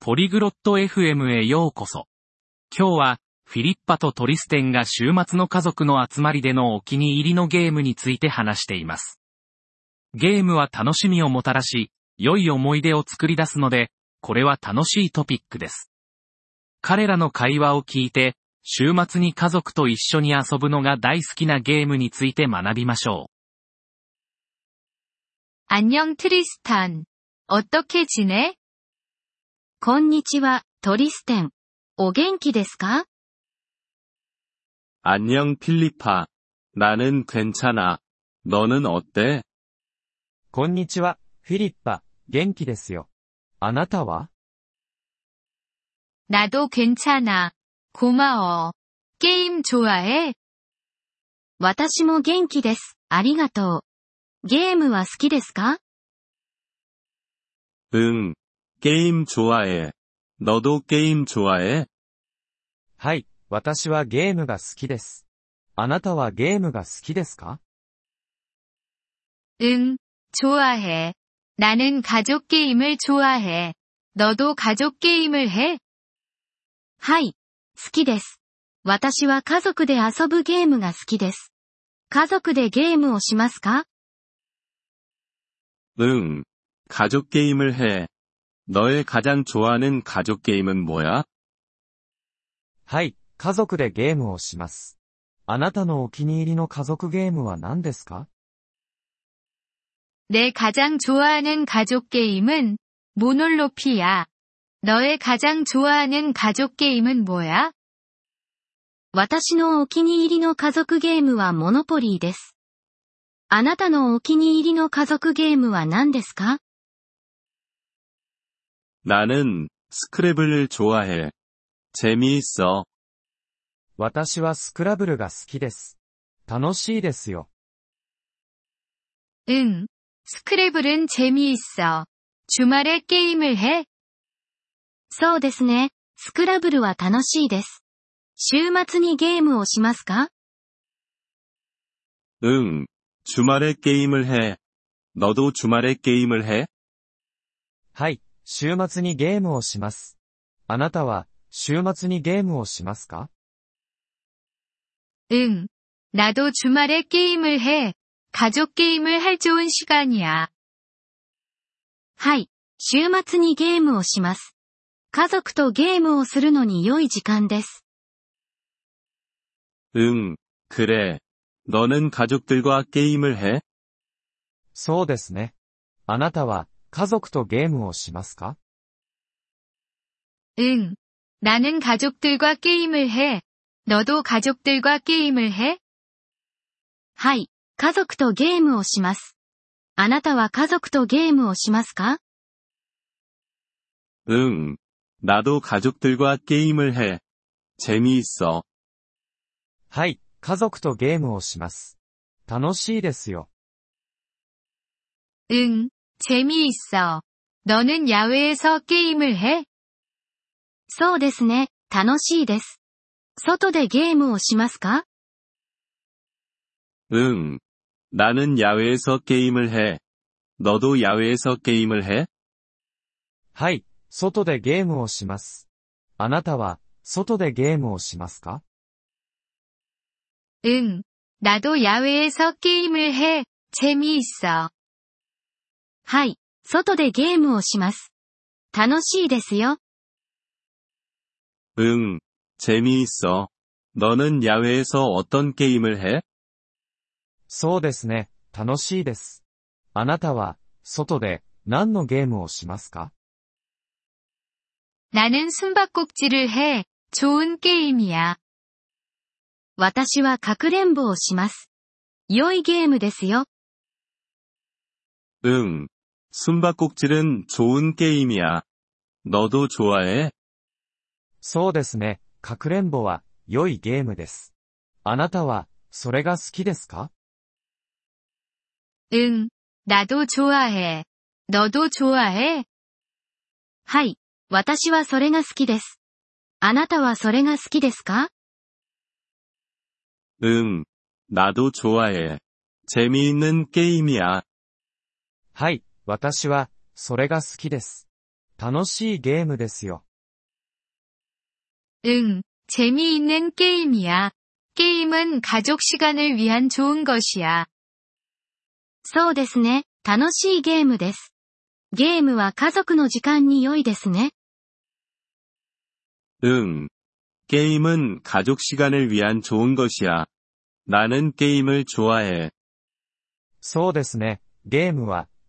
ポリグロット FM へようこそ。今日は、フィリッパとトリステンが週末の家族の集まりでのお気に入りのゲームについて話しています。ゲームは楽しみをもたらし、良い思い出を作り出すので、これは楽しいトピックです。彼らの会話を聞いて、週末に家族と一緒に遊ぶのが大好きなゲームについて学びましょ 안녕 트리스탄. 어떻게 지내? こんにちは、トリステン。お元気ですか 안녕 필리파. 나는 괜찮아. 너는 어때? こんにちは、フィリッパ、元気ですよ。あなたは 나도 괜찮아. 고마워. 게임 좋아해? 私も元気です。ありがとう。ゲームは好きですか 응. 게임 좋아해. 너도 게임 좋아해? はい、私はゲームが好きです。あなたはゲームが好きですか 응, 좋아해. 나는 가족 게임을 좋아해. 너도 가족 게임을 해? はい。好きです。私は家族で遊ぶゲームが好きです。家族でゲームをしますか 응. 가족 게임을 해. 너의 가장 좋아하는 가족 게임은 뭐야? はい、家族でゲームをします。あなたのお気に入りの家族ゲームは何ですか 내 가장 좋아하는 가족 게임은 모놀로피야. 너의 가장 좋아하는 가족 게임은 뭐야? 私のお気に入りの家族ゲームはモノポリーです。あなたのお気に入りの家族ゲームは何ですか 나는 스크래블을 좋아해. 재미있어. 私はスクラブルが好きです。楽しいですよ。 응. 스크래블은 재미있어. 주말에 게임을 해? そうですね。スクラブルは楽しいです。週末にゲームをしますか 응. 주말에 게임을 해. 너도 주말에 게임을 해? はい、 週末にゲームをします。あなたは、週末にゲームをしますか 응. 나도 주말에 게임을 해. 가족 게임을 할 좋은 시간이야. はい。週末にゲームをします。家族とゲームをするのに良い時間です。 응. 그래. 너는 가족들과 게임을 해? そうですね。あなたは、 家族とゲームをしますか 응. 나는 가족들과 게임을 해. 너도 가족들과 게임을 해? はい。家族とゲームをします。あなたは家族とゲームをしますか 응. 나도 가족들과 게임을 해. 재미있어. はい、家族とゲームをします。楽しいですよ。 응. 재미있어. 너는 야외에서 게임을 해? そうですね。楽しいです。外でゲームをしますか 응. 나는 야외에서 게임을 해. 너도 야외에서 게임을 해? はい、外でゲームをします。あなたは、外でゲームをしますか 응. 나도 야외에서 게임을 해. 재미있어. はい。外でゲームをします。楽しいですよ。 응. 재미있어. 너는 야외에서 어떤 게임을 해? そうですね、楽しいです。あなたは、外で、何のゲームをしますか 나는 숨바꼭질을 해. 좋은 게임이야. 私はかくれんぼをします。良いゲームですよ。 응. 숨바꼭질은 좋은 게임이야. 너도 좋아해? そうですね、かくれんぼは、良いゲームです。あなたは、それが好きですか 응. 나도 좋아해. 너도 좋아해? はい。私はそれが好きです。あなたはそれが好きですか 응. 나도 좋아해. 재미있는 게임이야. はい、 私は、それが好きです。 楽しいゲームですよ。 응, 재미있는 게임이야. 게임은 가족 시간을 위한 좋은 것이야. そうですね。楽しいゲームです。ゲームは家族の時間に良いですね。 응. 게임은 가족 시간을 위한 좋은 것이야. 나는 게임을 좋아해. そうですね。ゲームは